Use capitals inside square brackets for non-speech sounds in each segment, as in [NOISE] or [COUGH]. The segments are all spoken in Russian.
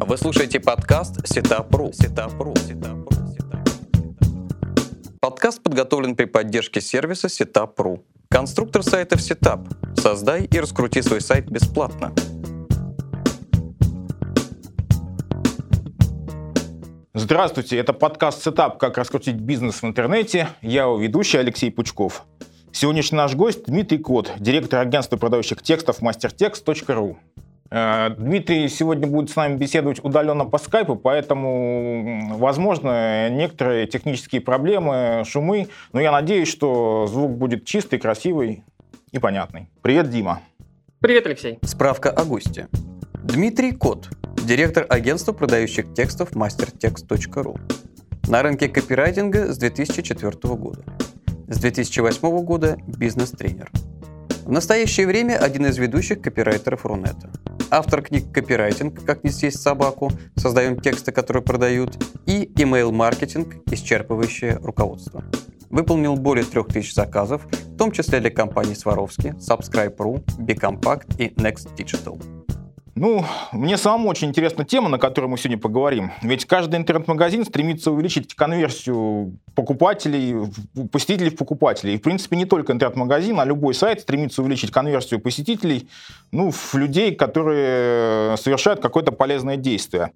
Вы слушаете подкаст Сетапру. Сетапру. Подкаст подготовлен при поддержке сервиса Setup.ru. Конструктор сайтов Setup. Создай и раскрути свой сайт бесплатно. Здравствуйте, это подкаст Setup «Как раскрутить бизнес в интернете». Я его ведущий Алексей Пучков. Сегодняшний наш гость Дмитрий Кот, директор агентства продающих текстов mastertext.ru. Э, Дмитрий сегодня будет с нами беседовать удаленно по скайпу, поэтому, возможно, некоторые технические проблемы, шумы, но я надеюсь, что звук будет чистый, красивый и понятный. Привет, Дима. Привет, Алексей. Справка о госте. Дмитрий Кот, директор агентства продающих текстов mastertext.ru. На рынке копирайтинга с 2004 года. С 2008 года бизнес-тренер. В настоящее время один из ведущих копирайтеров Рунета. Автор книг «Копирайтинг. Как не съесть собаку», «Создаем тексты, которые продают» и «Email-маркетинг. Исчерпывающее руководство». Выполнил более 3000 заказов, в том числе для компаний Swarovski, Subscribe.ru, Bicompact и Next Digital. Ну, мне самому очень интересна тема, на которой мы сегодня поговорим. Ведь каждый интернет-магазин стремится увеличить конверсию покупателей, посетителей в покупателей. И, в принципе, не только интернет-магазин, а любой сайт стремится увеличить конверсию посетителей ну, в людей, которые совершают какое-то полезное действие.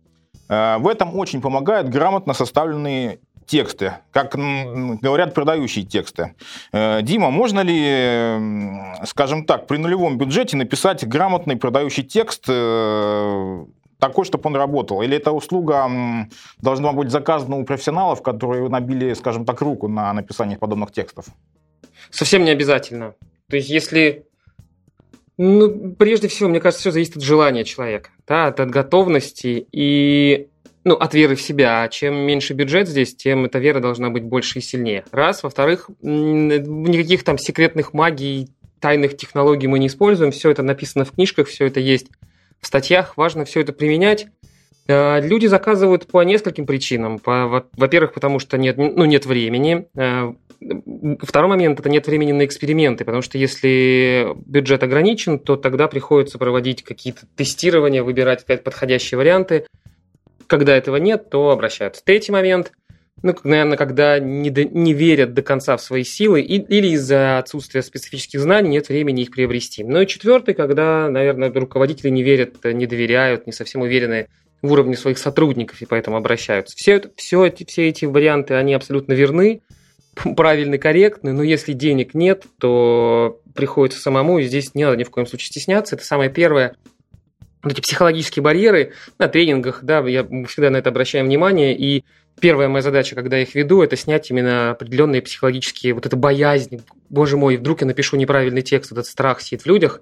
Э, в этом очень помогают грамотно составленные тексты, как говорят продающие тексты. Э, Дима, можно ли, скажем так, при нулевом бюджете написать грамотный продающий текст э, такой, чтобы он работал? Или эта услуга должна быть заказана у профессионалов, которые набили, скажем так, руку на написание подобных текстов? Совсем не обязательно. То есть, если... Ну, прежде всего, мне кажется, все зависит от желания человека, да, от, от готовности. И ну, от веры в себя. А чем меньше бюджет здесь, тем эта вера должна быть больше и сильнее. Раз. Во-вторых, никаких там секретных магий, тайных технологий мы не используем. Все это написано в книжках, все это есть в статьях. Важно все это применять. Э, люди заказывают по нескольким причинам. Во-первых, потому что нет, ну, нет времени. Э, второй момент – это нет времени на эксперименты, потому что если бюджет ограничен, то тогда приходится проводить какие-то тестирования, выбирать подходящие варианты – когда этого нет, то обращаются. Третий момент, ну, наверное, когда не, до, не верят до конца в свои силы и, или из-за отсутствия специфических знаний нет времени их приобрести. Ну и четвертый, когда, наверное, руководители не верят, не доверяют, не совсем уверены в уровне своих сотрудников и поэтому обращаются. Все, все, эти, все эти варианты, они абсолютно верны, [LAUGHS] правильны, корректны, но если денег нет, то приходится самому, и здесь не надо ни в коем случае стесняться. Это самое первое – эти психологические барьеры на тренингах, да, я всегда на это обращаю внимание, и первая моя задача, когда я их веду, это снять именно определенные психологические, вот эта боязнь, боже мой, вдруг я напишу неправильный текст, вот этот страх сидит в людях,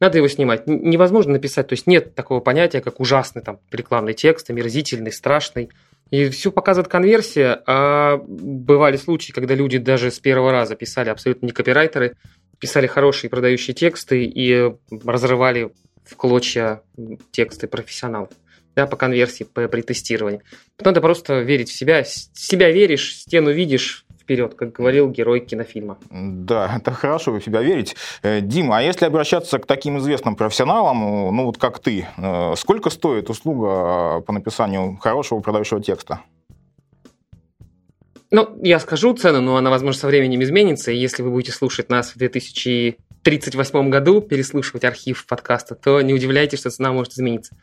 надо его снимать. Невозможно написать, то есть нет такого понятия, как ужасный там рекламный текст, омерзительный, страшный. И все показывает конверсия, а бывали случаи, когда люди даже с первого раза писали абсолютно не копирайтеры, писали хорошие продающие тексты и разрывали в клочья тексты профессионалов да, по конверсии, по, при тестировании. Надо просто верить в себя. Себя веришь, стену видишь, вперед, как говорил герой кинофильма. Да, это хорошо в себя верить. Э, Дима, а если обращаться к таким известным профессионалам, ну вот как ты, э, сколько стоит услуга по написанию хорошего продающего текста? Ну, я скажу цену, но она, возможно, со временем изменится. И если вы будете слушать нас в 2000 1938 году переслушивать архив подкаста, то не удивляйтесь, что цена может измениться.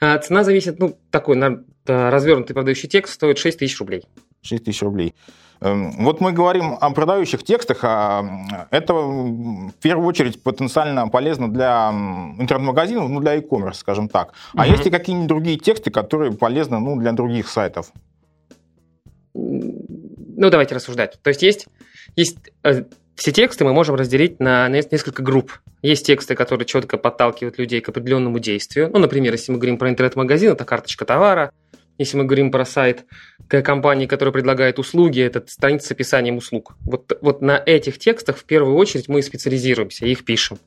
А цена зависит, ну, такой на, развернутый продающий текст стоит 6 тысяч рублей. 6 тысяч рублей. Эм, вот мы говорим о продающих текстах, а это в первую очередь потенциально полезно для интернет-магазинов, ну, для e-commerce, скажем так. А угу. есть ли какие-нибудь другие тексты, которые полезны ну, для других сайтов? Ну, давайте рассуждать. То есть есть, есть э, все тексты мы можем разделить на несколько групп. Есть тексты, которые четко подталкивают людей к определенному действию. Ну, например, если мы говорим про интернет-магазин, это карточка товара. Если мы говорим про сайт компании, которая предлагает услуги, это страница с описанием услуг. Вот, вот на этих текстах в первую очередь мы специализируемся, их пишем.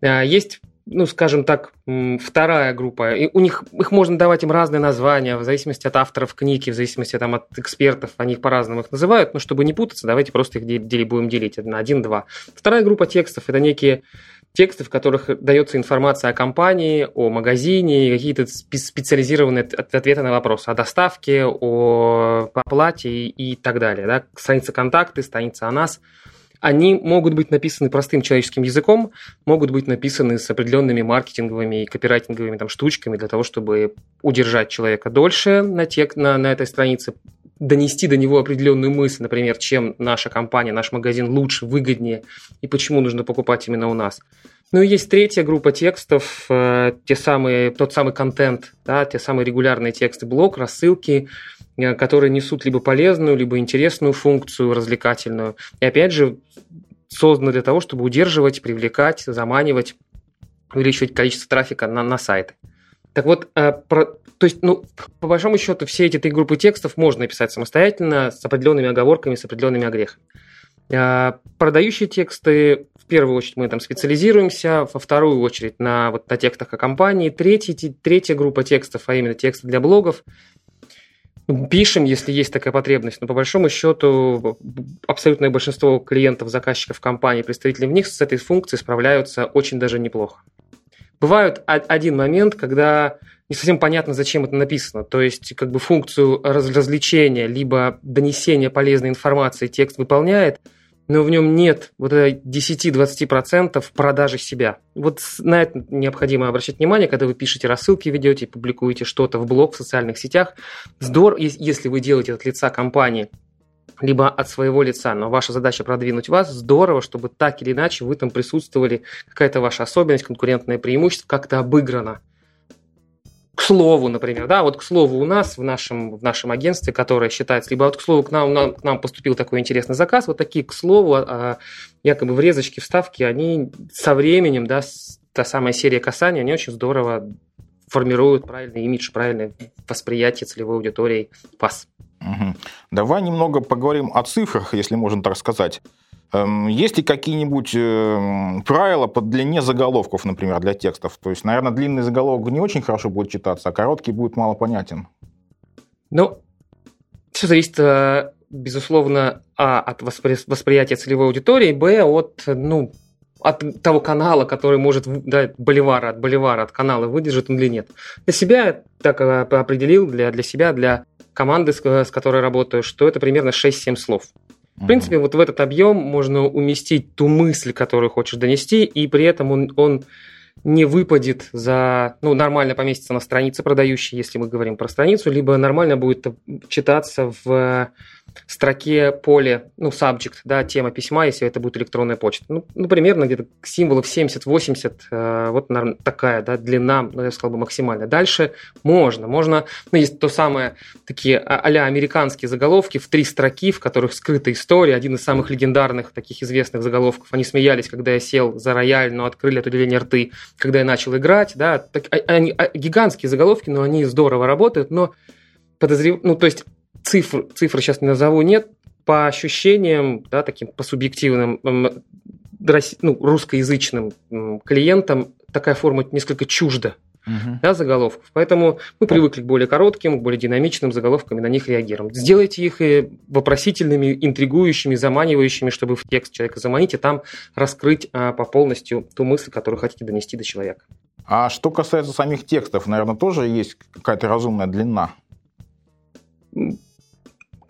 А, есть ну, скажем так, вторая группа. И у них их можно давать им разные названия, в зависимости от авторов книги, в зависимости там, от экспертов, они их по-разному их называют, но чтобы не путаться, давайте просто их дели, будем делить на один-два. Вторая группа текстов – это некие тексты, в которых дается информация о компании, о магазине, какие-то специализированные ответы на вопросы о доставке, о оплате и так далее. Да? Страница контакты, страница о нас. Они могут быть написаны простым человеческим языком, могут быть написаны с определенными маркетинговыми и копирайтинговыми там, штучками для того, чтобы удержать человека дольше на, тек, на, на этой странице, донести до него определенную мысль, например, чем наша компания, наш магазин лучше, выгоднее и почему нужно покупать именно у нас. Ну и есть третья группа текстов, э, те самые, тот самый контент, да, те самые регулярные тексты, блог, рассылки, которые несут либо полезную, либо интересную функцию, развлекательную. И опять же, созданы для того, чтобы удерживать, привлекать, заманивать, увеличивать количество трафика на, на сайты. Так вот, э, про, то есть, ну, по большому счету, все эти три группы текстов можно написать самостоятельно, с определенными оговорками, с определенными огрехами. Э, продающие тексты, в первую очередь, мы там специализируемся, во вторую очередь на, вот, на текстах о компании. Третий, третья группа текстов, а именно тексты для блогов, пишем, если есть такая потребность, но по большому счету абсолютное большинство клиентов, заказчиков компании, представителей в них с этой функцией справляются очень даже неплохо. Бывает один момент, когда не совсем понятно, зачем это написано. То есть, как бы функцию развлечения либо донесения полезной информации текст выполняет, но в нем нет вот 10-20% продажи себя. Вот на это необходимо обращать внимание, когда вы пишете рассылки, ведете, публикуете что-то в блог, в социальных сетях. Здорово, если вы делаете от лица компании, либо от своего лица, но ваша задача продвинуть вас, здорово, чтобы так или иначе вы там присутствовали, какая-то ваша особенность, конкурентное преимущество как-то обыграно. К слову, например, да, вот к слову у нас в нашем, в нашем агентстве, которое считается, либо вот к слову к нам, нам, к нам поступил такой интересный заказ, вот такие к слову, а, якобы врезочки, вставки, они со временем, да, та самая серия касания, они очень здорово формируют правильный имидж, правильное восприятие целевой аудитории вас. Угу. Давай немного поговорим о цифрах, если можно так сказать. Эм, есть ли какие-нибудь эм, правила по длине заголовков, например, для текстов? То есть, наверное, длинный заголовок не очень хорошо будет читаться, а короткий будет мало понятен. Ну, все зависит, э, безусловно, а, от воспри- восприятия целевой аудитории, б, от, ну, от того канала, который может, да, боливара, от боливара, от канала выдержит он или нет. Для себя так э, определил, для, для себя, для команды, с, с которой работаю, что это примерно 6-7 слов. В принципе, вот в этот объем можно уместить ту мысль, которую хочешь донести, и при этом он, он не выпадет за, ну, нормально поместится на странице продающей, если мы говорим про страницу, либо нормально будет читаться в строке поле, ну, subject, да, тема письма, если это будет электронная почта. Ну, ну примерно где-то символов 70-80, э, вот наверное, такая, да, длина, ну, я сказал бы, максимальная. Дальше можно, можно, ну, есть то самое, такие а американские заголовки в три строки, в которых скрыта история, один из самых легендарных таких известных заголовков. Они смеялись, когда я сел за рояль, но открыли от удивления рты, когда я начал играть, да, так, а, они, а, гигантские заголовки, но они здорово работают, но подозрев... ну, то есть цифр, цифр сейчас не назову, нет, по ощущениям, да, таким по субъективным, ну, русскоязычным клиентам такая форма несколько чужда uh да, заголовков. Поэтому мы привыкли к более коротким, к более динамичным заголовкам и на них реагируем. Сделайте их и вопросительными, интригующими, заманивающими, чтобы в текст человека заманить и там раскрыть а, по полностью ту мысль, которую хотите донести до человека. А что касается самих текстов, наверное, тоже есть какая-то разумная длина?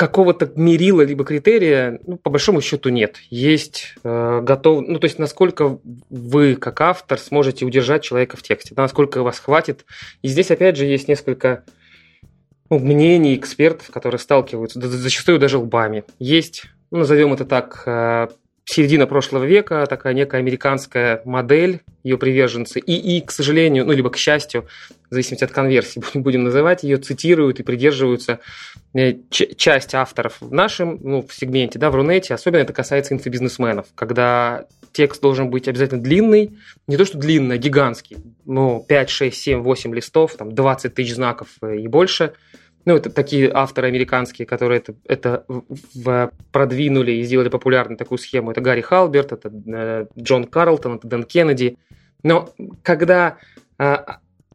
Какого-то мерила либо критерия, ну, по большому счету, нет. Есть э, готов, ну, то есть, насколько вы, как автор, сможете удержать человека в тексте, насколько вас хватит. И здесь, опять же, есть несколько ну, мнений экспертов, которые сталкиваются, зачастую даже лбами. Есть, ну, назовем это так, э, середина прошлого века, такая некая американская модель, ее приверженцы, и, и, к сожалению, ну, либо к счастью, в зависимости от конверсии, [LAUGHS] будем называть, ее цитируют и придерживаются э, часть авторов в нашем, ну, в сегменте, да, в Рунете, особенно это касается инфобизнесменов, когда текст должен быть обязательно длинный, не то что длинный, а гигантский, но 5, 6, 7, 8 листов, там 20 тысяч знаков и больше – ну, это такие авторы американские, которые это, это в, продвинули и сделали популярной такую схему. Это Гарри Халберт, это э, Джон Карлтон, это Дэн Кеннеди. Но когда э,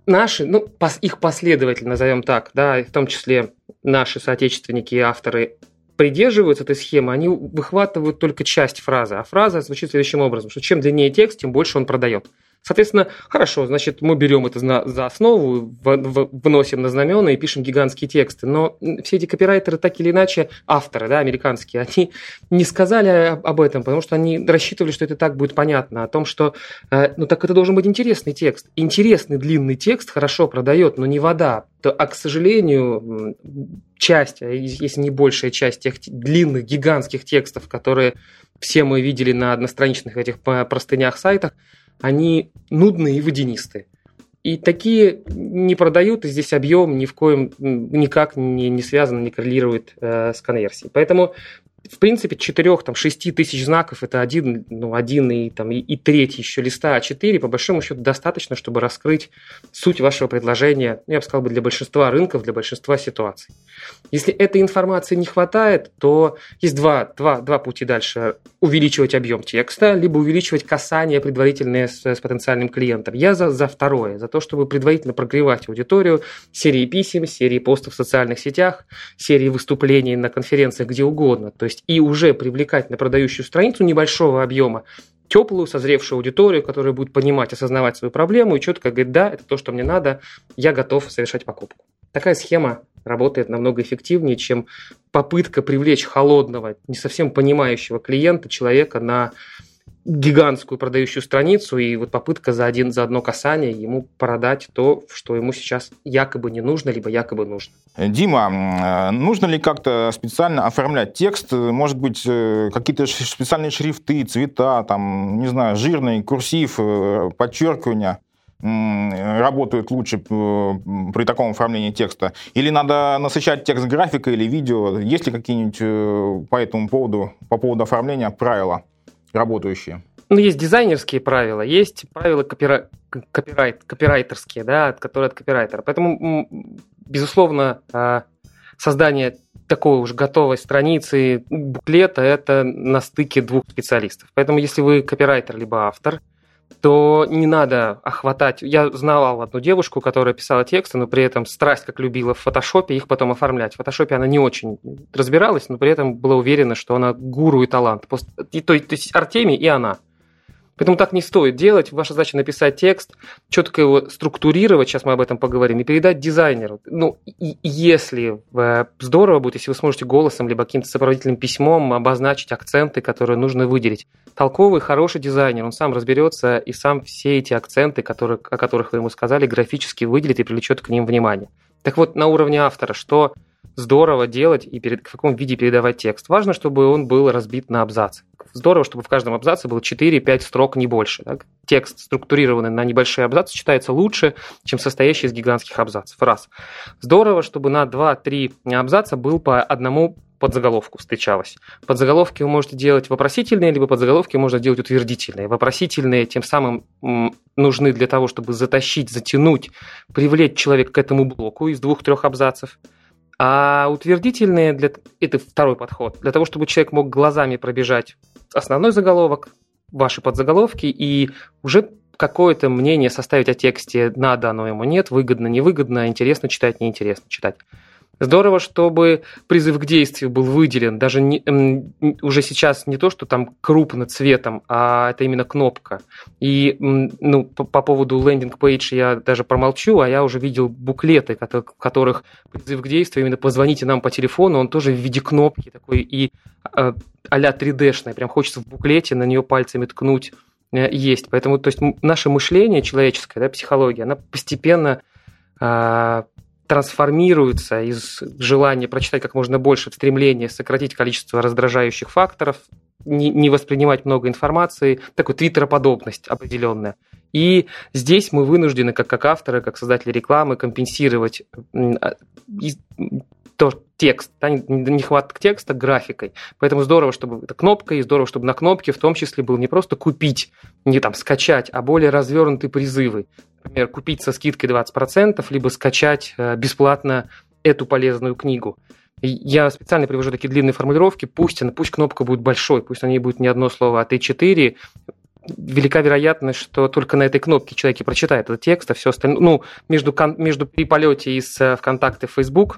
наши, ну, пос, их последователи, назовем так, да, в том числе наши соотечественники и авторы придерживаются этой схемы, они выхватывают только часть фразы, а фраза звучит следующим образом, что чем длиннее текст, тем больше он продает. Соответственно, хорошо, значит, мы берем это за основу, выносим на знамена и пишем гигантские тексты. Но все эти копирайтеры, так или иначе, авторы, да, американские, они не сказали об этом, потому что они рассчитывали, что это так будет понятно, о том, что, э, ну так это должен быть интересный текст. Интересный длинный текст хорошо продает, но не вода. А, к сожалению, часть, а если не большая часть тех длинных гигантских текстов, которые все мы видели на одностраничных этих простынях сайтах, они нудные и водянистые. И такие не продают, и здесь объем ни в коем никак не, не связан, не коррелирует э, с конверсией. Поэтому в принципе, четырех, там, шести тысяч знаков это один, ну, один и, там, и, и треть еще листа А4, по большому счету, достаточно, чтобы раскрыть суть вашего предложения, ну, я бы сказал, бы, для большинства рынков, для большинства ситуаций. Если этой информации не хватает, то есть два, два, два пути дальше. Увеличивать объем текста, либо увеличивать касание предварительное с, с потенциальным клиентом. Я за, за второе, за то, чтобы предварительно прогревать аудиторию серии писем, серии постов в социальных сетях, серии выступлений на конференциях, где угодно. То есть есть и уже привлекать на продающую страницу небольшого объема теплую, созревшую аудиторию, которая будет понимать, осознавать свою проблему и четко говорит, да, это то, что мне надо, я готов совершать покупку. Такая схема работает намного эффективнее, чем попытка привлечь холодного, не совсем понимающего клиента, человека на гигантскую продающую страницу, и вот попытка за, один, за одно касание ему продать то, что ему сейчас якобы не нужно, либо якобы нужно. Дима, нужно ли как-то специально оформлять текст? Может быть, э, какие-то специальные шрифты, цвета, там, не знаю, жирный, курсив, э, подчеркивания? работают лучше при таком оформлении текста? Или надо насыщать текст графикой или видео? Есть ли какие-нибудь э, по этому поводу, по поводу оформления правила? Работающие? Ну, есть дизайнерские правила, есть правила копира... копирайт... копирайтерские, да, которые от копирайтера. Поэтому, безусловно, а, создание такой уж готовой страницы, буклета – это на стыке двух специалистов. Поэтому, если вы копирайтер либо автор – то не надо охватать. Я знал одну девушку, которая писала тексты, но при этом страсть как любила в фотошопе их потом оформлять. В фотошопе она не очень разбиралась, но при этом была уверена, что она гуру и талант. И, то, то есть Артемий и она. Поэтому так не стоит делать. Ваша задача написать текст, четко его структурировать, сейчас мы об этом поговорим, и передать дизайнеру. Ну, и если э, здорово будет, если вы сможете голосом либо каким-то сопроводительным письмом обозначить акценты, которые нужно выделить. Толковый, хороший дизайнер, он сам разберется и сам все эти акценты, которые, о которых вы ему сказали, графически выделит и привлечет к ним внимание. Так вот, на уровне автора, что здорово делать и перед, в каком виде передавать текст. Важно, чтобы он был разбит на абзацы. Здорово, чтобы в каждом абзаце было 4-5 строк, не больше. Так? Текст, структурированный на небольшие абзацы, читается лучше, чем состоящий из гигантских абзацев. Раз. Здорово, чтобы на 2-3 абзаца был по одному подзаголовку встречалось. Подзаголовки вы можете делать вопросительные, либо подзаголовки можно делать утвердительные. Вопросительные тем самым нужны для того, чтобы затащить, затянуть, привлечь человека к этому блоку из двух-трех абзацев – а утвердительные для... это второй подход. Для того, чтобы человек мог глазами пробежать основной заголовок, ваши подзаголовки и уже какое-то мнение составить о тексте, надо оно ему, нет, выгодно, невыгодно, интересно читать, неинтересно читать. Здорово, чтобы призыв к действию был выделен. Даже не, уже сейчас не то, что там крупно цветом, а это именно кнопка. И ну, по, по поводу лендинг-пейдж я даже промолчу, а я уже видел буклеты, в которых призыв к действию, именно позвоните нам по телефону, он тоже в виде кнопки такой и э, а-ля 3D-шной. Прям хочется в буклете на нее пальцами ткнуть э, есть. Поэтому то есть наше мышление человеческое, да, психология, она постепенно а, трансформируется из желания прочитать как можно больше в стремление сократить количество раздражающих факторов, не, не воспринимать много информации, такой твиттероподобность определенная. И здесь мы вынуждены, как, как авторы, как создатели рекламы, компенсировать а, то, текст, да, нехватка текста графикой. Поэтому здорово, чтобы это кнопка, и здорово, чтобы на кнопке в том числе был не просто купить, не там скачать, а более развернутые призывы например, купить со скидкой 20%, либо скачать э, бесплатно эту полезную книгу. Я специально привожу такие длинные формулировки. Пусть, пусть кнопка будет большой, пусть на ней будет не одно слово, а Т4. Велика вероятность, что только на этой кнопке человек и прочитает этот текст, а все остальное... Ну, между, между при полете из э, ВКонтакте в Facebook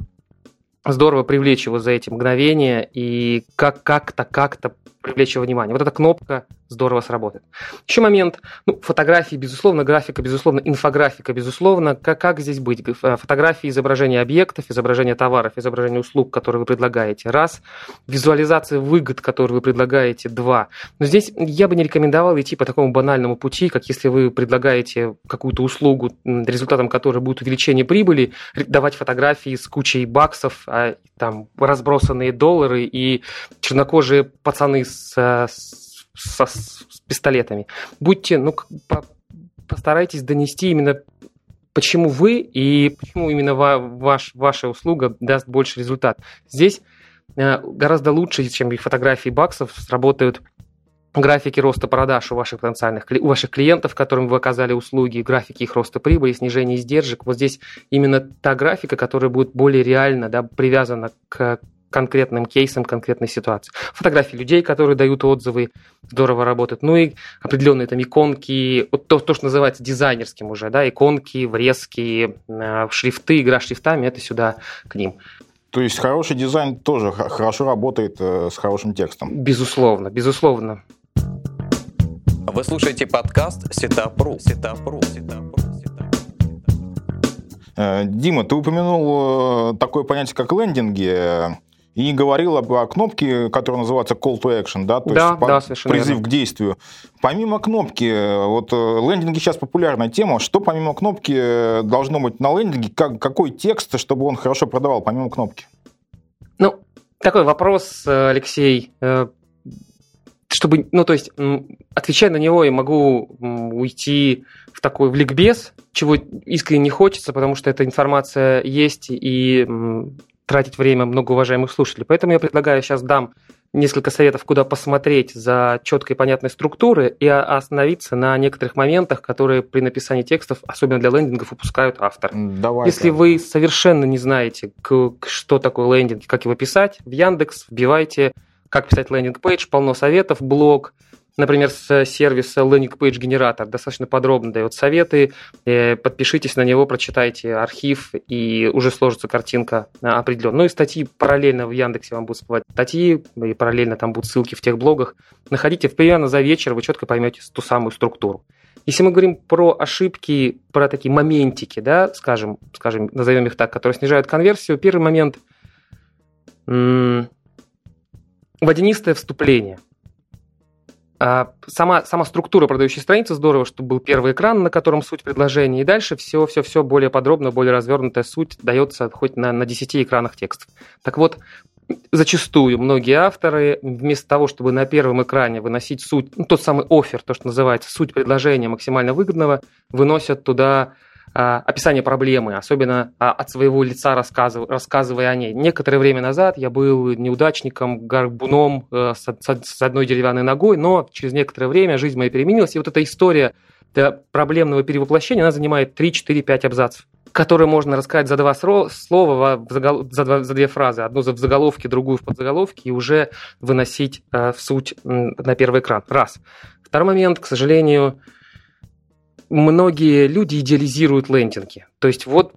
здорово привлечь его за эти мгновения и как- как-то, как-то привлечь его внимание. Вот эта кнопка здорово сработает. Еще момент, ну, фотографии, безусловно, графика, безусловно, инфографика, безусловно, как, как здесь быть? Э, фотографии изображения объектов, изображения товаров, изображения услуг, которые вы предлагаете, раз. Визуализация выгод, которые вы предлагаете, два. Но здесь я бы не рекомендовал идти по такому банальному пути, как если вы предлагаете какую-то услугу, результатом которой будет увеличение прибыли, давать фотографии с кучей баксов, а, там разбросанные доллары и чернокожие пацаны с, с, со, с пистолетами. Будьте, ну, по, постарайтесь донести именно почему вы и почему именно ваш, ваша услуга даст больше результат. Здесь э, гораздо лучше, чем фотографии баксов, сработают графики роста продаж у ваших потенциальных у ваших клиентов, которым вы оказали услуги, графики их роста прибыли, снижения издержек. Вот здесь именно та графика, которая будет более реально да, привязана к конкретным кейсам, конкретной ситуации. Фотографии людей, которые дают отзывы, здорово работают. Ну и определенные там иконки, вот то, то, что называется дизайнерским уже, да, иконки, врезки, э, шрифты, игра шрифтами, это сюда к ним. То есть хороший дизайн тоже хорошо работает э, с хорошим текстом? Безусловно, безусловно. Вы слушаете подкаст Сетапру. Сетапру. Сетапру. Э, Дима, ты упомянул такое понятие, как лендинги, и говорил об, о кнопке, которая называется call to action, да, то да, есть да, по, призыв верно. к действию. Помимо кнопки, вот э, лендинги сейчас популярная тема, что помимо кнопки должно быть на лендинге, как, какой текст, чтобы он хорошо продавал, помимо кнопки? Ну, такой вопрос, Алексей, чтобы, ну, то есть, отвечая на него, я могу уйти в такой в ликбез, чего искренне не хочется, потому что эта информация есть и тратить время многоуважаемых слушателей. Поэтому я предлагаю сейчас дам несколько советов, куда посмотреть за четкой и понятной структуры и остановиться на некоторых моментах, которые при написании текстов, особенно для лендингов, упускают автор. Давай. Если вы совершенно не знаете, что такое лендинг, как его писать, в Яндекс вбивайте как писать лендинг-пейдж, полно советов, блог, например, с сервиса Landing Page Generator достаточно подробно дает советы. Э, подпишитесь на него, прочитайте архив, и уже сложится картинка определенная. Ну и статьи параллельно в Яндексе вам будут всплывать статьи, и параллельно там будут ссылки в тех блогах. Находите примерно за вечер, вы четко поймете ту самую структуру. Если мы говорим про ошибки, про такие моментики, да, скажем, скажем, назовем их так, которые снижают конверсию, первый момент водянистое вступление. А сама, сама структура продающей страницы здорово, чтобы был первый экран, на котором суть предложения, и дальше все, все, все более подробно, более развернутая суть дается хоть на, на 10 экранах текстов. Так вот, зачастую многие авторы вместо того, чтобы на первом экране выносить суть, ну, тот самый офер, то, что называется, суть предложения максимально выгодного, выносят туда описание проблемы, особенно а, от своего лица рассказывая, рассказывая о ней. Некоторое время назад я был неудачником, горбуном э, с одной деревянной ногой, но через некоторое время жизнь моя переменилась, и вот эта история проблемного перевоплощения, она занимает 3, 4, 5 абзацев которые можно рассказать за два слова, за, два, за две фразы. Одну в заголовке, другую в подзаголовке, и уже выносить э, в суть на первый экран. Раз. Второй момент, к сожалению, многие люди идеализируют лендинги. То есть вот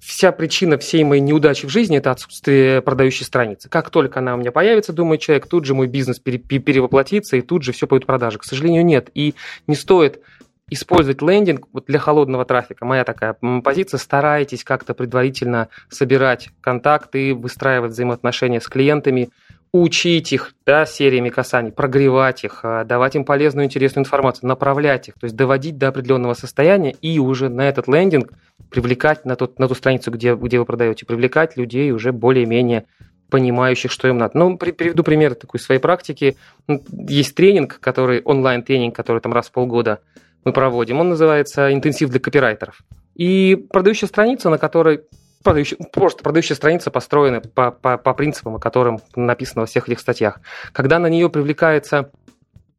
вся причина всей моей неудачи в жизни – это отсутствие продающей страницы. Как только она у меня появится, думает человек, тут же мой бизнес перевоплотится, и тут же все пойдет продажи. К сожалению, нет. И не стоит использовать лендинг вот для холодного трафика. Моя такая позиция. Старайтесь как-то предварительно собирать контакты, выстраивать взаимоотношения с клиентами – учить их да, сериями касаний, прогревать их, а, давать им полезную, интересную информацию, направлять их, то есть доводить до определенного состояния и уже на этот лендинг привлекать на, тот, на ту страницу, где, где вы продаете, привлекать людей уже более-менее понимающих, что им надо. Ну, приведу пример такой своей практики. Есть тренинг, который, онлайн-тренинг, который там раз в полгода мы проводим. Он называется «Интенсив для копирайтеров». И продающая страница, на которой продающая, просто продающая страница построена по, по, по принципам, о которым написано во всех этих статьях. Когда на нее привлекается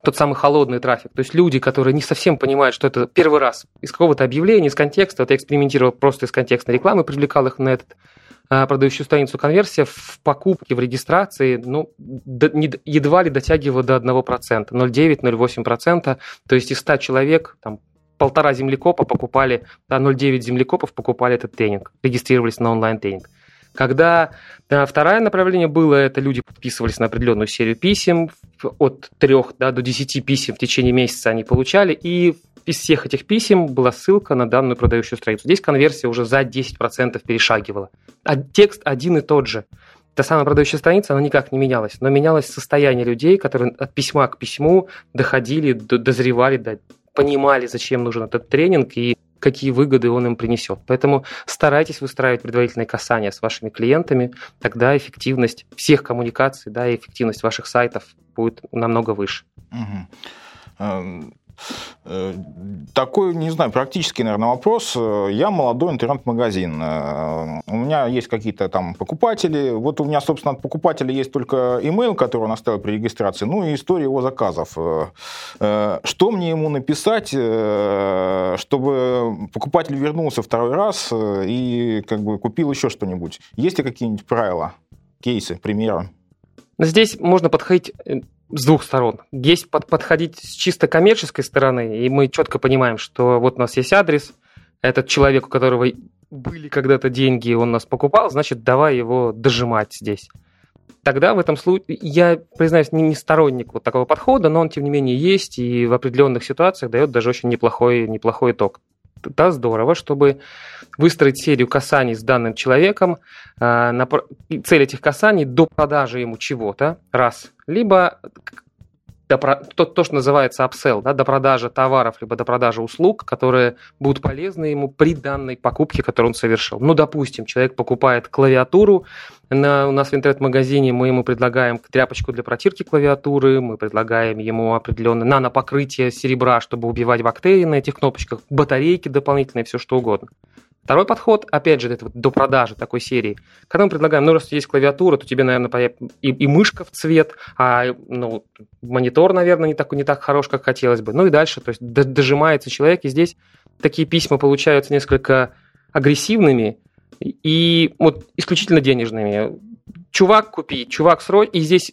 тот самый холодный трафик. То есть люди, которые не совсем понимают, что это первый раз из какого-то объявления, из контекста. Вот я экспериментировал просто из контекстной рекламы, привлекал их на этот а, продающую страницу конверсия в покупке, в регистрации, ну, до, не, едва ли дотягивала до 1%, 0,9-0,8%. То есть из 100 человек, там, полтора землекопа покупали, да, 0,9 землекопов покупали этот тренинг, регистрировались на онлайн-тренинг. Когда да, второе направление было, это люди подписывались на определенную серию писем, от 3 да, до 10 писем в течение месяца они получали, и из всех этих писем была ссылка на данную продающую страницу. Здесь конверсия уже за 10% перешагивала. А текст один и тот же. Та самая продающая страница, она никак не менялась, но менялось состояние людей, которые от письма к письму доходили, дозревали, понимали, зачем нужен этот тренинг и какие выгоды он им принесет. Поэтому старайтесь выстраивать предварительные касания с вашими клиентами, тогда эффективность всех коммуникаций, да, и эффективность ваших сайтов будет намного выше. Угу. Э, такой, не знаю, практический, наверное, вопрос. Я молодой интернет-магазин. Э, у меня есть какие-то там покупатели. Вот у меня, собственно, от покупателя есть только email, который он оставил при регистрации, ну и история его заказов. Э, что мне ему написать, чтобы покупатель вернулся второй раз и как бы купил еще что-нибудь? Есть ли какие-нибудь правила, кейсы, примеры? Здесь можно подходить с двух сторон. Есть под, подходить с чисто коммерческой стороны, и мы четко понимаем, что вот у нас есть адрес, этот человек, у которого были когда-то деньги, он нас покупал, значит, давай его дожимать здесь. Тогда в этом случае, я, признаюсь, не, не сторонник вот такого подхода, но он, тем не менее, есть и в определенных ситуациях дает даже очень неплохой, неплохой итог. Да, здорово, чтобы выстроить серию касаний с данным человеком. Э, цель этих касаний до продажи ему чего-то, раз. Либо то, то, что называется upsell, да, до продажи товаров, либо до продажи услуг, которые будут полезны ему при данной покупке, которую он совершил. Ну, допустим, человек покупает клавиатуру, на, у нас в интернет-магазине мы ему предлагаем тряпочку для протирки клавиатуры, мы предлагаем ему определенное нанопокрытие серебра, чтобы убивать бактерии на этих кнопочках, батарейки дополнительные, все что угодно. Второй подход, опять же, это вот до продажи такой серии. Когда мы предлагаем, ну, раз есть клавиатура, то тебе, наверное, и, и мышка в цвет, а ну, монитор, наверное, не так, не так хорош, как хотелось бы. Ну и дальше, то есть дожимается человек, и здесь такие письма получаются несколько агрессивными и вот исключительно денежными чувак купи, чувак срочно. И здесь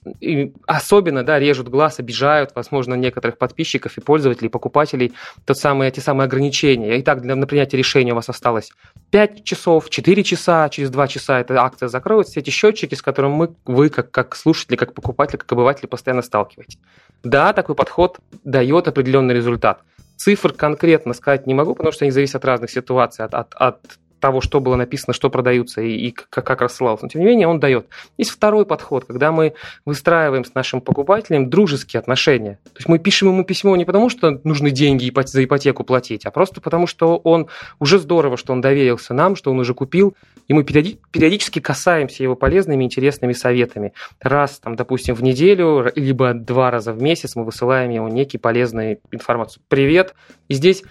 особенно, да, режут глаз, обижают, возможно, некоторых подписчиков и пользователей, покупателей, тот самый, эти самые ограничения. Итак, для на принятие решения у вас осталось 5 часов, 4 часа, через 2 часа эта акция закроется. Эти счетчики, с которыми мы, вы, как, как слушатели, как покупатели, как обыватели, постоянно сталкиваетесь. Да, такой подход дает определенный результат. Цифр конкретно сказать не могу, потому что они зависят от разных ситуаций, от, от, от того, что было написано, что продаются и, и как, как рассылалось. Но тем не менее он дает. Есть второй подход, когда мы выстраиваем с нашим покупателем дружеские отношения. То есть мы пишем ему письмо не потому, что нужны деньги за ипотеку платить, а просто потому, что он уже здорово, что он доверился нам, что он уже купил, и мы периодически касаемся его полезными, интересными советами. Раз, там, допустим, в неделю, либо два раза в месяц мы высылаем ему некий полезный информацию. Привет. И здесь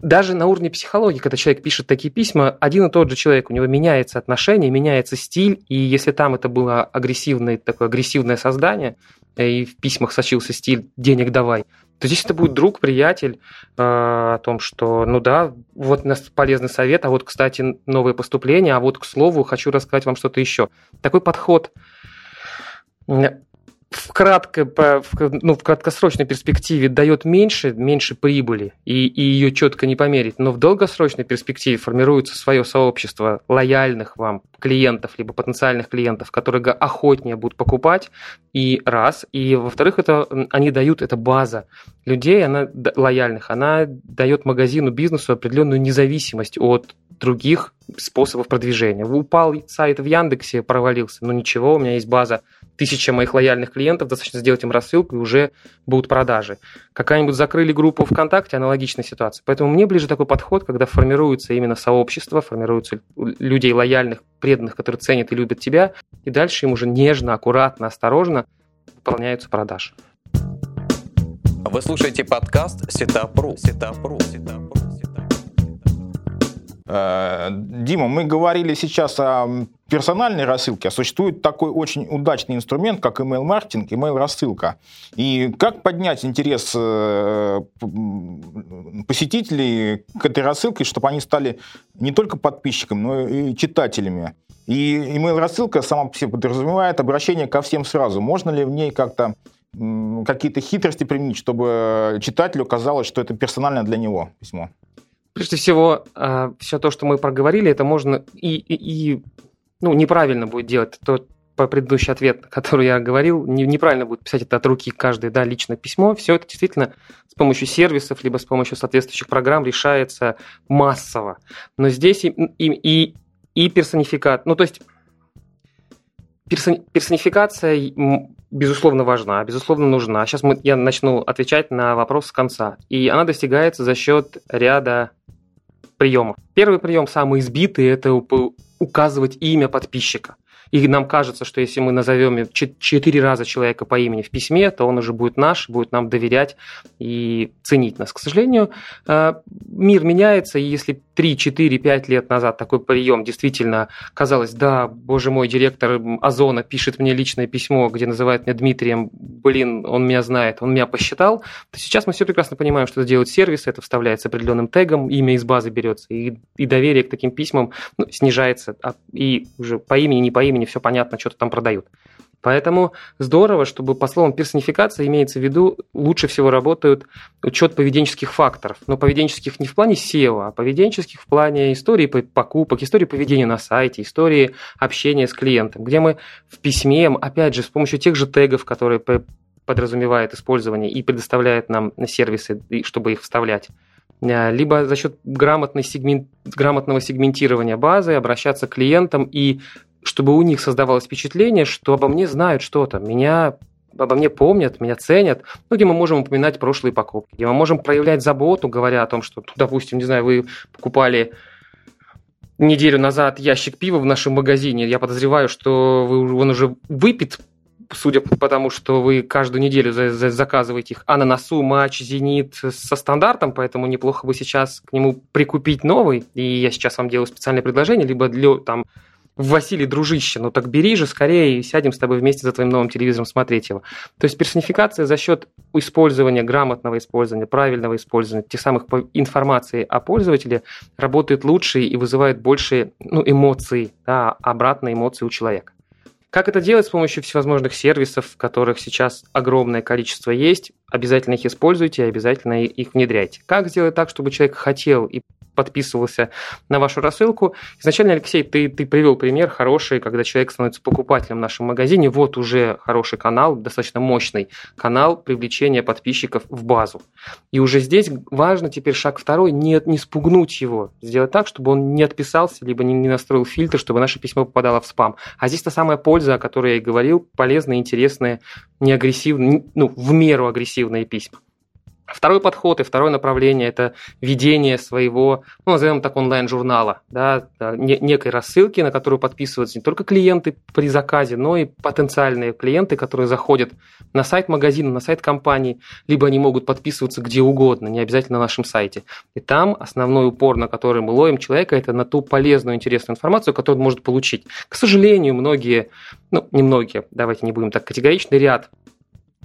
даже на уровне психологии, когда человек пишет такие письма, один и тот же человек, у него меняется отношение, меняется стиль, и если там это было агрессивное, такое агрессивное создание, э, и в письмах сочился стиль «денег давай», то здесь это будет друг, приятель э, о том, что, ну да, вот у нас полезный совет, а вот, кстати, новые поступления, а вот, к слову, хочу рассказать вам что-то еще. Такой подход в, кратко, в, ну, в краткосрочной перспективе дает меньше, меньше прибыли, и, и ее четко не померить, но в долгосрочной перспективе формируется свое сообщество лояльных вам клиентов, либо потенциальных клиентов, которые охотнее будут покупать, и раз, и во-вторых, это, они дают, это база людей, она лояльных, она дает магазину, бизнесу определенную независимость от других способов продвижения. Упал сайт в Яндексе, провалился, но ничего, у меня есть база тысяча моих лояльных клиентов, достаточно сделать им рассылку, и уже будут продажи. Какая-нибудь закрыли группу ВКонтакте, аналогичная ситуация. Поэтому мне ближе такой подход, когда формируется именно сообщество, формируются людей лояльных, преданных, которые ценят и любят тебя, и дальше им уже нежно, аккуратно, осторожно выполняются продажи. Вы слушаете подкаст Сетапру. Сетапру. Сетапру. Э, Дима, мы говорили сейчас о персональной рассылке, а существует такой очень удачный инструмент, как email-маркетинг, email-рассылка. И как поднять интерес э, посетителей к этой рассылке, чтобы они стали не только подписчиками, но и читателями. И email-рассылка сама по себе подразумевает обращение ко всем сразу. Можно ли в ней как-то какие-то хитрости применить, чтобы читателю казалось, что это персонально для него письмо? Прежде всего, а, все то, что мы проговорили, это можно и, и, и ну, неправильно будет делать то, по предыдущий ответ, который я говорил, не, неправильно будет писать это от руки каждое, да, личное письмо. Все это действительно с помощью сервисов, либо с помощью соответствующих программ решается массово. Но здесь и, и, и, и персонификат, ну, то есть персонификация, безусловно, важна, безусловно, нужна. Сейчас мы, я начну отвечать на вопрос с конца. И она достигается за счет ряда приемов. Первый прием, самый избитый, это указывать имя подписчика. И нам кажется, что если мы назовем четыре раза человека по имени в письме, то он уже будет наш, будет нам доверять и ценить нас. К сожалению, э, мир меняется, и если 3, 4, 5 лет назад такой прием действительно казалось, да, боже мой, директор Озона пишет мне личное письмо, где называет меня Дмитрием, блин, он меня знает, он меня посчитал, то сейчас мы все прекрасно понимаем, что это делают сервисы, это вставляется определенным тегом, имя из базы берется, и, и доверие к таким письмам ну, снижается, а, и уже по имени, не по имени, все понятно, что-то там продают. Поэтому здорово, чтобы по словам персонификация имеется в виду, лучше всего работают учет поведенческих факторов. Но поведенческих не в плане SEO, а поведенческих в плане истории покупок, истории поведения на сайте, истории общения с клиентом, где мы в письме, опять же, с помощью тех же тегов, которые подразумевает использование и предоставляет нам сервисы, чтобы их вставлять, э, либо за счет грамотной сегмент, грамотного сегментирования базы обращаться к клиентам и чтобы у них создавалось впечатление, что обо мне знают что-то, меня обо мне помнят, меня ценят, ну, где мы можем упоминать прошлые покупки, где мы можем проявлять заботу, говоря о том, что, допустим, не знаю, вы покупали неделю назад ящик пива в нашем магазине, я подозреваю, что вы, он уже выпит, судя по тому, что вы каждую неделю за, за, заказываете их, а на носу матч «Зенит» со стандартом, поэтому неплохо бы сейчас к нему прикупить новый, и я сейчас вам делаю специальное предложение, либо для, там, Василий, дружище, ну так бери же скорее и сядем с тобой вместе за твоим новым телевизором смотреть его. То есть персонификация за счет использования, грамотного использования, правильного использования тех самых информации о пользователе работает лучше и вызывает больше ну, эмоций, да, обратной эмоции у человека. Как это делать с помощью всевозможных сервисов, которых сейчас огромное количество есть? Обязательно их используйте, обязательно их внедряйте. Как сделать так, чтобы человек хотел и подписывался на вашу рассылку. Изначально, Алексей, ты, ты привел пример хороший, когда человек становится покупателем в нашем магазине. Вот уже хороший канал, достаточно мощный канал привлечения подписчиков в базу. И уже здесь важно теперь шаг второй, не, не спугнуть его, сделать так, чтобы он не отписался, либо не, не настроил фильтр, чтобы наше письмо попадало в спам. А здесь та самая польза, о которой я и говорил, полезные, интересные, не агрессивные, ну, в меру агрессивные письма. Второй подход и второе направление – это ведение своего, ну, назовем так, онлайн-журнала, да, некой рассылки, на которую подписываются не только клиенты при заказе, но и потенциальные клиенты, которые заходят на сайт магазина, на сайт компании, либо они могут подписываться где угодно, не обязательно на нашем сайте. И там основной упор, на который мы ловим человека, это на ту полезную, интересную информацию, которую он может получить. К сожалению, многие, ну, не многие, давайте не будем так категоричны, ряд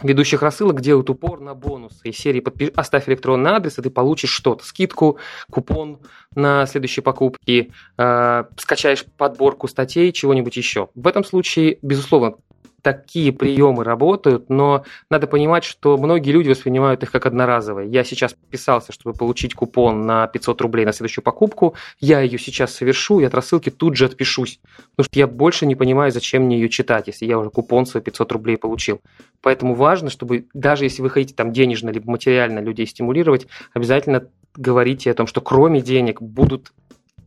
ведущих рассылок делают упор на бонусы. Из серии подпиш... «Оставь электронный адрес, и ты получишь что-то. Скидку, купон на следующие покупки, э, скачаешь подборку статей, чего-нибудь еще. В этом случае, безусловно, такие приемы работают, но надо понимать, что многие люди воспринимают их как одноразовые. Я сейчас подписался, чтобы получить купон на 500 рублей на следующую покупку, я ее сейчас совершу и от рассылки тут же отпишусь, потому что я больше не понимаю, зачем мне ее читать, если я уже купон свой 500 рублей получил. Поэтому важно, чтобы даже если вы хотите там денежно либо материально людей стимулировать, обязательно говорите о том, что кроме денег будут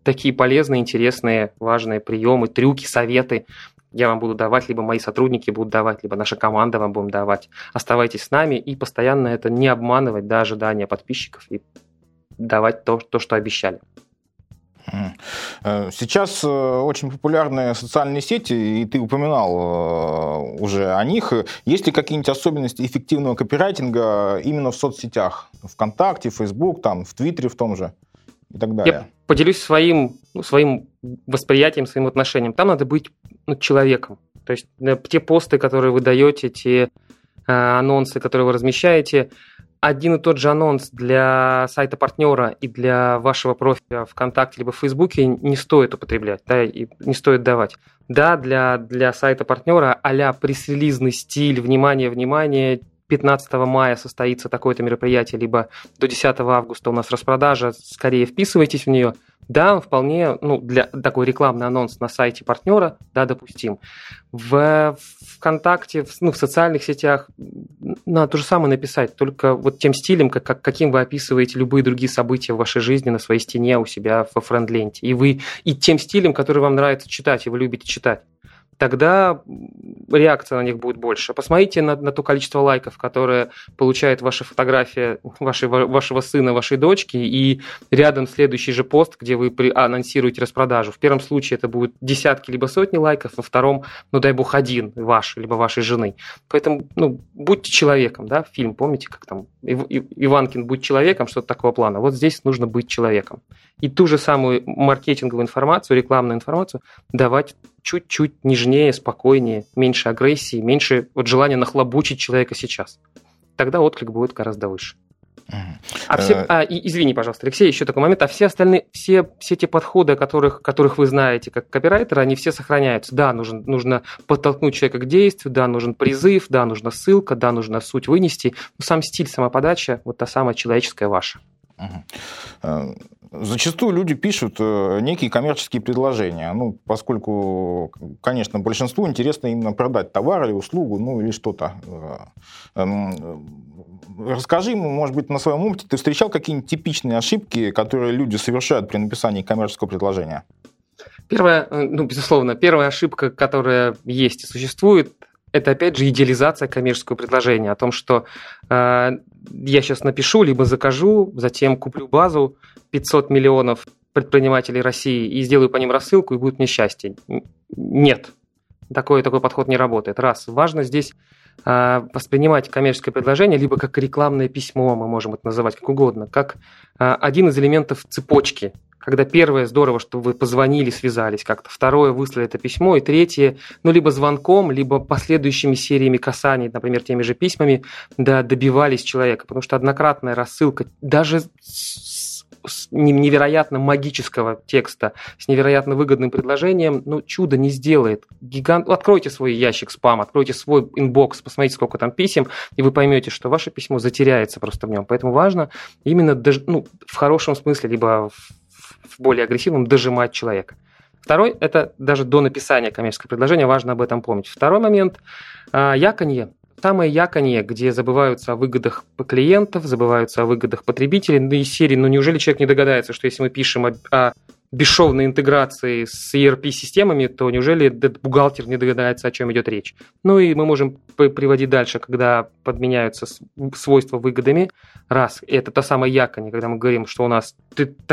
такие полезные, интересные, важные приемы, трюки, советы, я вам буду давать, либо мои сотрудники будут давать, либо наша команда вам будет давать. Оставайтесь с нами и постоянно это не обманывать до ожидания подписчиков и давать то, то что обещали. Э, сейчас э, очень популярны социальные сети, и ты упоминал э, уже о них. Есть ли какие-нибудь особенности эффективного копирайтинга именно в соцсетях? ВКонтакте, Facebook, там, в Твиттере в том же и так далее? Я поделюсь своим, ну, своим восприятием, своим отношением. Там надо быть ну, человеком. То есть те посты, которые вы даете, те э, анонсы, которые вы размещаете, один и тот же анонс для сайта партнера и для вашего профиля ВКонтакте либо в Фейсбуке не стоит употреблять, да, и не стоит давать. Да, для, для сайта партнера а-ля пресс-релизный стиль, внимание, внимание, 15 мая состоится такое-то мероприятие, либо до 10 августа у нас распродажа, скорее вписывайтесь в нее. Да, вполне, ну, для такой рекламный анонс на сайте партнера, да, допустим. В ВКонтакте, в, ну, в социальных сетях надо то же самое написать, только вот тем стилем, как, как, каким вы описываете любые другие события в вашей жизни на своей стене у себя во френд-ленте. И вы, и тем стилем, который вам нравится читать, и вы любите читать тогда реакция на них будет больше. Посмотрите на, на то количество лайков, которое получает ваша фотография вашей, вашего сына, вашей дочки, и рядом следующий же пост, где вы при, анонсируете распродажу. В первом случае это будет десятки либо сотни лайков, во втором, ну дай бог, один ваш, либо вашей жены. Поэтому, ну, будьте человеком, да, фильм, помните, как там Ив, Иванкин «Будь человеком», что-то такого плана. Вот здесь нужно быть человеком. И ту же самую маркетинговую информацию, рекламную информацию давать чуть-чуть нежнее, спокойнее, меньше агрессии, меньше вот желания нахлобучить человека сейчас. Тогда отклик будет гораздо выше. А все, э, а, и, извини, пожалуйста, Алексей, еще такой момент. А все остальные, все, все те подходы, которых, которых вы знаете как копирайтер, они все сохраняются. Да, нужно, нужно подтолкнуть человека к действию, да, нужен призыв, да, нужна ссылка, да, нужно суть вынести. Но сам стиль, сама подача, вот та самая человеческая ваша. Угу. Зачастую люди пишут э, некие коммерческие предложения, ну, поскольку, конечно, большинству интересно именно продать товар или услугу, ну, или что-то. Э, эм, расскажи ему, может быть, на своем опыте, ты встречал какие-нибудь типичные ошибки, которые люди совершают при написании коммерческого предложения? Первая, э, ну, безусловно, первая ошибка, которая есть и существует, это опять же идеализация коммерческого предложения о том, что э, я сейчас напишу, либо закажу, затем куплю базу 500 миллионов предпринимателей России и сделаю по ним рассылку, и будет мне счастье. Нет, такой, такой подход не работает. Раз. Важно здесь э, воспринимать коммерческое предложение либо как рекламное письмо, мы можем это называть как угодно, как э, один из элементов цепочки когда первое, здорово, что вы позвонили, связались как-то, второе, выслали это письмо, и третье, ну, либо звонком, либо последующими сериями касаний, например, теми же письмами, да, добивали человека, потому что однократная рассылка, даже с невероятно магического текста, с невероятно выгодным предложением, ну, чудо не сделает. Гигант... Откройте свой ящик спам, откройте свой inbox, посмотрите, сколько там писем, и вы поймете, что ваше письмо затеряется просто в нем. Поэтому важно именно даже, ну, в хорошем смысле, либо в более агрессивном дожимать человека. Второй – это даже до написания коммерческого предложения, важно об этом помнить. Второй момент – яконье. Самое яконье, где забываются о выгодах клиентов, забываются о выгодах потребителей, ну и серии, ну неужели человек не догадается, что если мы пишем о, о бесшовной интеграции с ERP-системами, то неужели этот бухгалтер не догадается, о чем идет речь? Ну и мы можем приводить дальше, когда подменяются свойства выгодами. Раз, это та самая якони, когда мы говорим, что у нас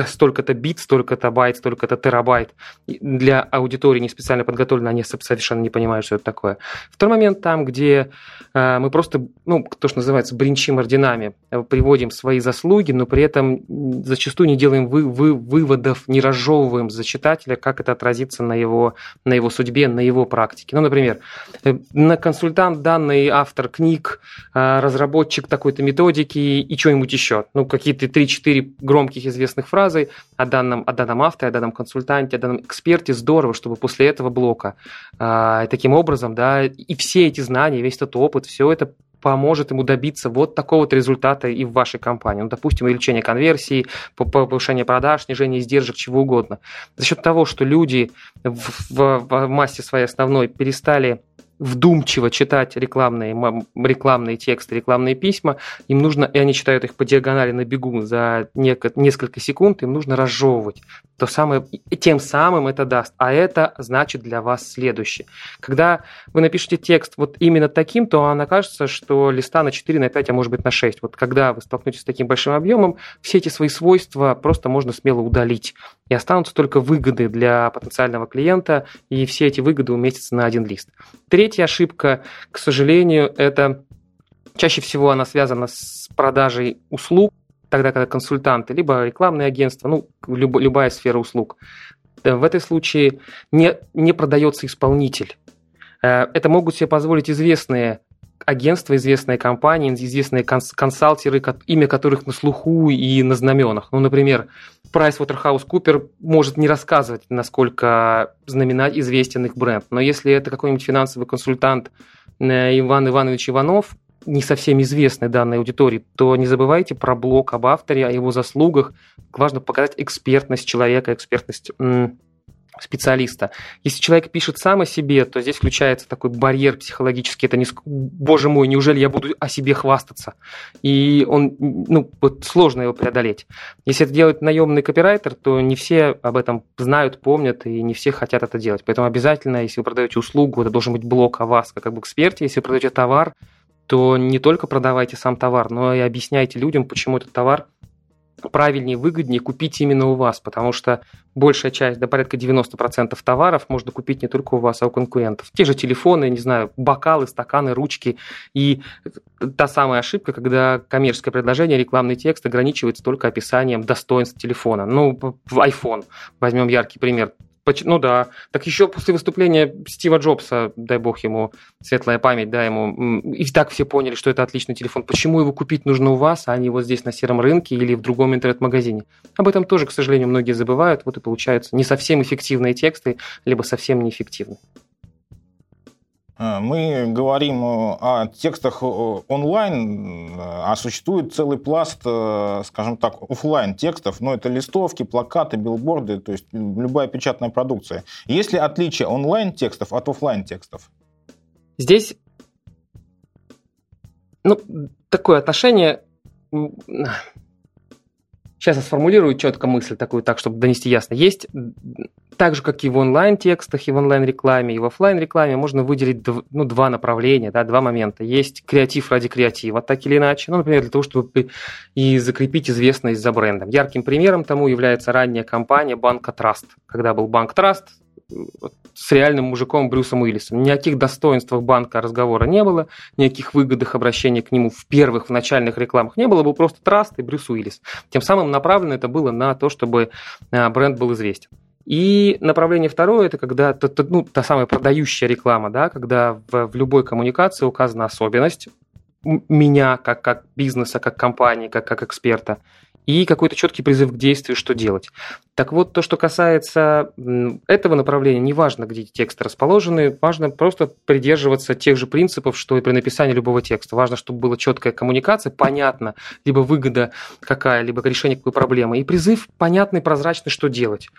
столько-то бит, столько-то байт, столько-то терабайт. Для аудитории не специально подготовлены, они совершенно не понимают, что это такое. Второй момент там, где э, мы просто, ну, то, что называется, бринчим орденами, э, приводим свои заслуги, но при этом зачастую не делаем вы, вы, выводов, не разжевываем за читателя, как это отразится на его, на его судьбе, на его практике. Ну, например, э, на консультант данный автор книг, разработчик такой-то методики и что-нибудь еще. Ну, какие-то 3-4 громких известных фразы о данном, о данном авторе, о данном консультанте, о данном эксперте. Здорово, чтобы после этого блока э, таким образом, да, и все эти знания, весь этот опыт, все это поможет ему добиться вот такого-то результата и в вашей компании. Ну, допустим, увеличение конверсии, повышение продаж, снижение издержек, чего угодно. За счет того, что люди в, в, в массе своей основной перестали вдумчиво читать рекламные, рекламные тексты, рекламные письма, им нужно, и они читают их по диагонали на бегу за несколько секунд, им нужно разжевывать. То самое, тем самым это даст. А это значит для вас следующее. Когда вы напишете текст вот именно таким, то она кажется, что листа на 4, на 5, а может быть на 6. Вот когда вы столкнетесь с таким большим объемом, все эти свои свойства просто можно смело удалить. И останутся только выгоды для потенциального клиента, и все эти выгоды уместятся на один лист. Третья ошибка, к сожалению, это чаще всего она связана с продажей услуг, тогда когда консультанты, либо рекламные агентства, ну, люб, любая сфера услуг. Э, в этой случае не, не продается исполнитель. Э, это могут себе позволить известные агентства, известные компании, известные конс- консалтеры, имя которых на слуху и на знаменах. Ну, например, PricewaterhouseCooper может не рассказывать, насколько знаменать известен их бренд. Но если это какой-нибудь финансовый консультант э, Иван Иванович Иванов, не совсем известны данной аудитории, то не забывайте про блог об авторе, о его заслугах. Важно показать экспертность человека, экспертность специалиста. Если человек пишет сам о себе, то здесь включается такой барьер психологический. Это не, боже мой, неужели я буду о себе хвастаться? И он, ну, вот сложно его преодолеть. Если это делает наемный копирайтер, то не все об этом знают, помнят, и не все хотят это делать. Поэтому обязательно, если вы продаете услугу, это должен быть блок о вас, как об эксперте. Если вы продаете товар, то не только продавайте сам товар, но и объясняйте людям, почему этот товар правильнее, выгоднее купить именно у вас, потому что большая часть, до порядка 90% товаров можно купить не только у вас, а у конкурентов. Те же телефоны, не знаю, бокалы, стаканы, ручки. И та самая ошибка, когда коммерческое предложение, рекламный текст ограничивается только описанием достоинств телефона. Ну, iPhone, возьмем яркий пример. Ну да. Так еще после выступления Стива Джобса, дай бог ему светлая память, да, ему, и так все поняли, что это отличный телефон. Почему его купить нужно у вас, а не вот здесь на сером рынке или в другом интернет-магазине? Об этом тоже, к сожалению, многие забывают. Вот и получаются не совсем эффективные тексты, либо совсем неэффективные. Э, мы говорим э, о текстах э, онлайн, а существует целый пласт, скажем так, офлайн текстов, но это листовки, плакаты, билборды, то есть любая печатная продукция. Есть ли отличие онлайн текстов от офлайн текстов? Здесь ну, такое отношение Сейчас я сформулирую четко мысль такую, так, чтобы донести ясно. Есть, так же, как и в онлайн-текстах, и в онлайн-рекламе, и в офлайн-рекламе, можно выделить ну, два направления, да, два момента. Есть креатив ради креатива, так или иначе. Ну, например, для того, чтобы и закрепить известность за брендом. Ярким примером тому является ранняя компания банка Траст. Когда был банк Траст, с реальным мужиком Брюсом Уиллисом. Никаких достоинствах банка разговора не было, никаких выгодах обращения к нему в первых, в начальных рекламах не было, был просто Траст и Брюс Уиллис. Тем самым направлено это было на то, чтобы а, бренд был известен. И направление второе, это когда ну, та самая продающая реклама, да, когда в, в любой коммуникации указана особенность меня как, как бизнеса, как компании, как, как эксперта, и какой-то четкий призыв к действию, что делать. Так вот, то, что касается этого направления, неважно, где тексты расположены, важно просто придерживаться тех же принципов, что и при написании любого текста. Важно, чтобы была четкая коммуникация, понятно, либо выгода какая, либо решение какой проблемы, и призыв понятный, прозрачный, что делать.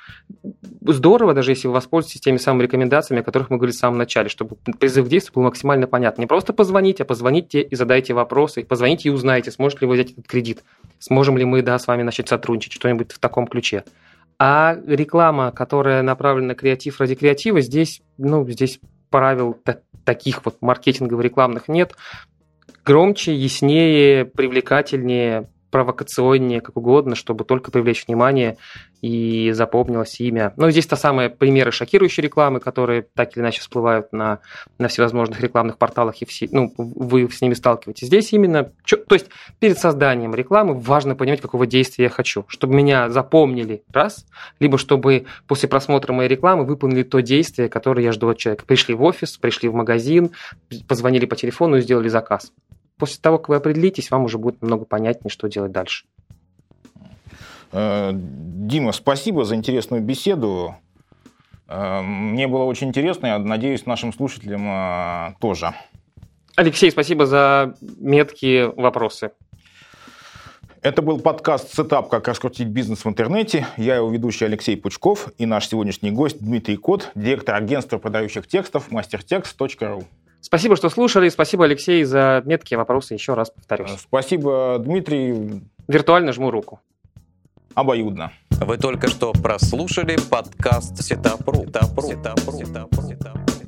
Здорово, даже если вы воспользуетесь теми самыми рекомендациями, о которых мы говорили в самом начале, чтобы призыв к действию был максимально понятен. Не просто позвонить, а позвоните и задайте вопросы, позвоните и узнаете, сможет ли вы взять этот кредит, сможем ли мы да, с вами начать сотрудничать, что-нибудь в таком ключе. А реклама, которая направлена на креатив ради креатива, здесь, ну, здесь правил таких вот маркетингово-рекламных нет. Громче, яснее, привлекательнее, провокационнее, как угодно, чтобы только привлечь внимание и запомнилось имя. Ну, здесь то самые примеры шокирующей рекламы, которые так или иначе всплывают на, на всевозможных рекламных порталах, и все, ну, вы с ними сталкиваетесь. Здесь именно, то есть перед созданием рекламы важно понимать, какого действия я хочу, чтобы меня запомнили, раз, либо чтобы после просмотра моей рекламы выполнили то действие, которое я жду от человека. Пришли в офис, пришли в магазин, позвонили по телефону и сделали заказ. После того, как вы определитесь, вам уже будет намного понятнее, что делать дальше. Э, Дима, спасибо за интересную беседу. Э, мне было очень интересно, я надеюсь, нашим слушателям э, тоже. Алексей, спасибо за меткие вопросы. Это был подкаст «Setup. Как раскрутить бизнес в интернете». Я его ведущий Алексей Пучков и наш сегодняшний гость Дмитрий Кот, директор агентства продающих текстов Mastertext.ru. Спасибо, что слушали. Спасибо, Алексей, за меткие вопросы. Еще раз повторюсь. Спасибо, Дмитрий. Виртуально жму руку обоюдно. Вы только что прослушали подкаст Setup.ru. Setup.ru. Setup.ru. Setup.ru. Setup.ru.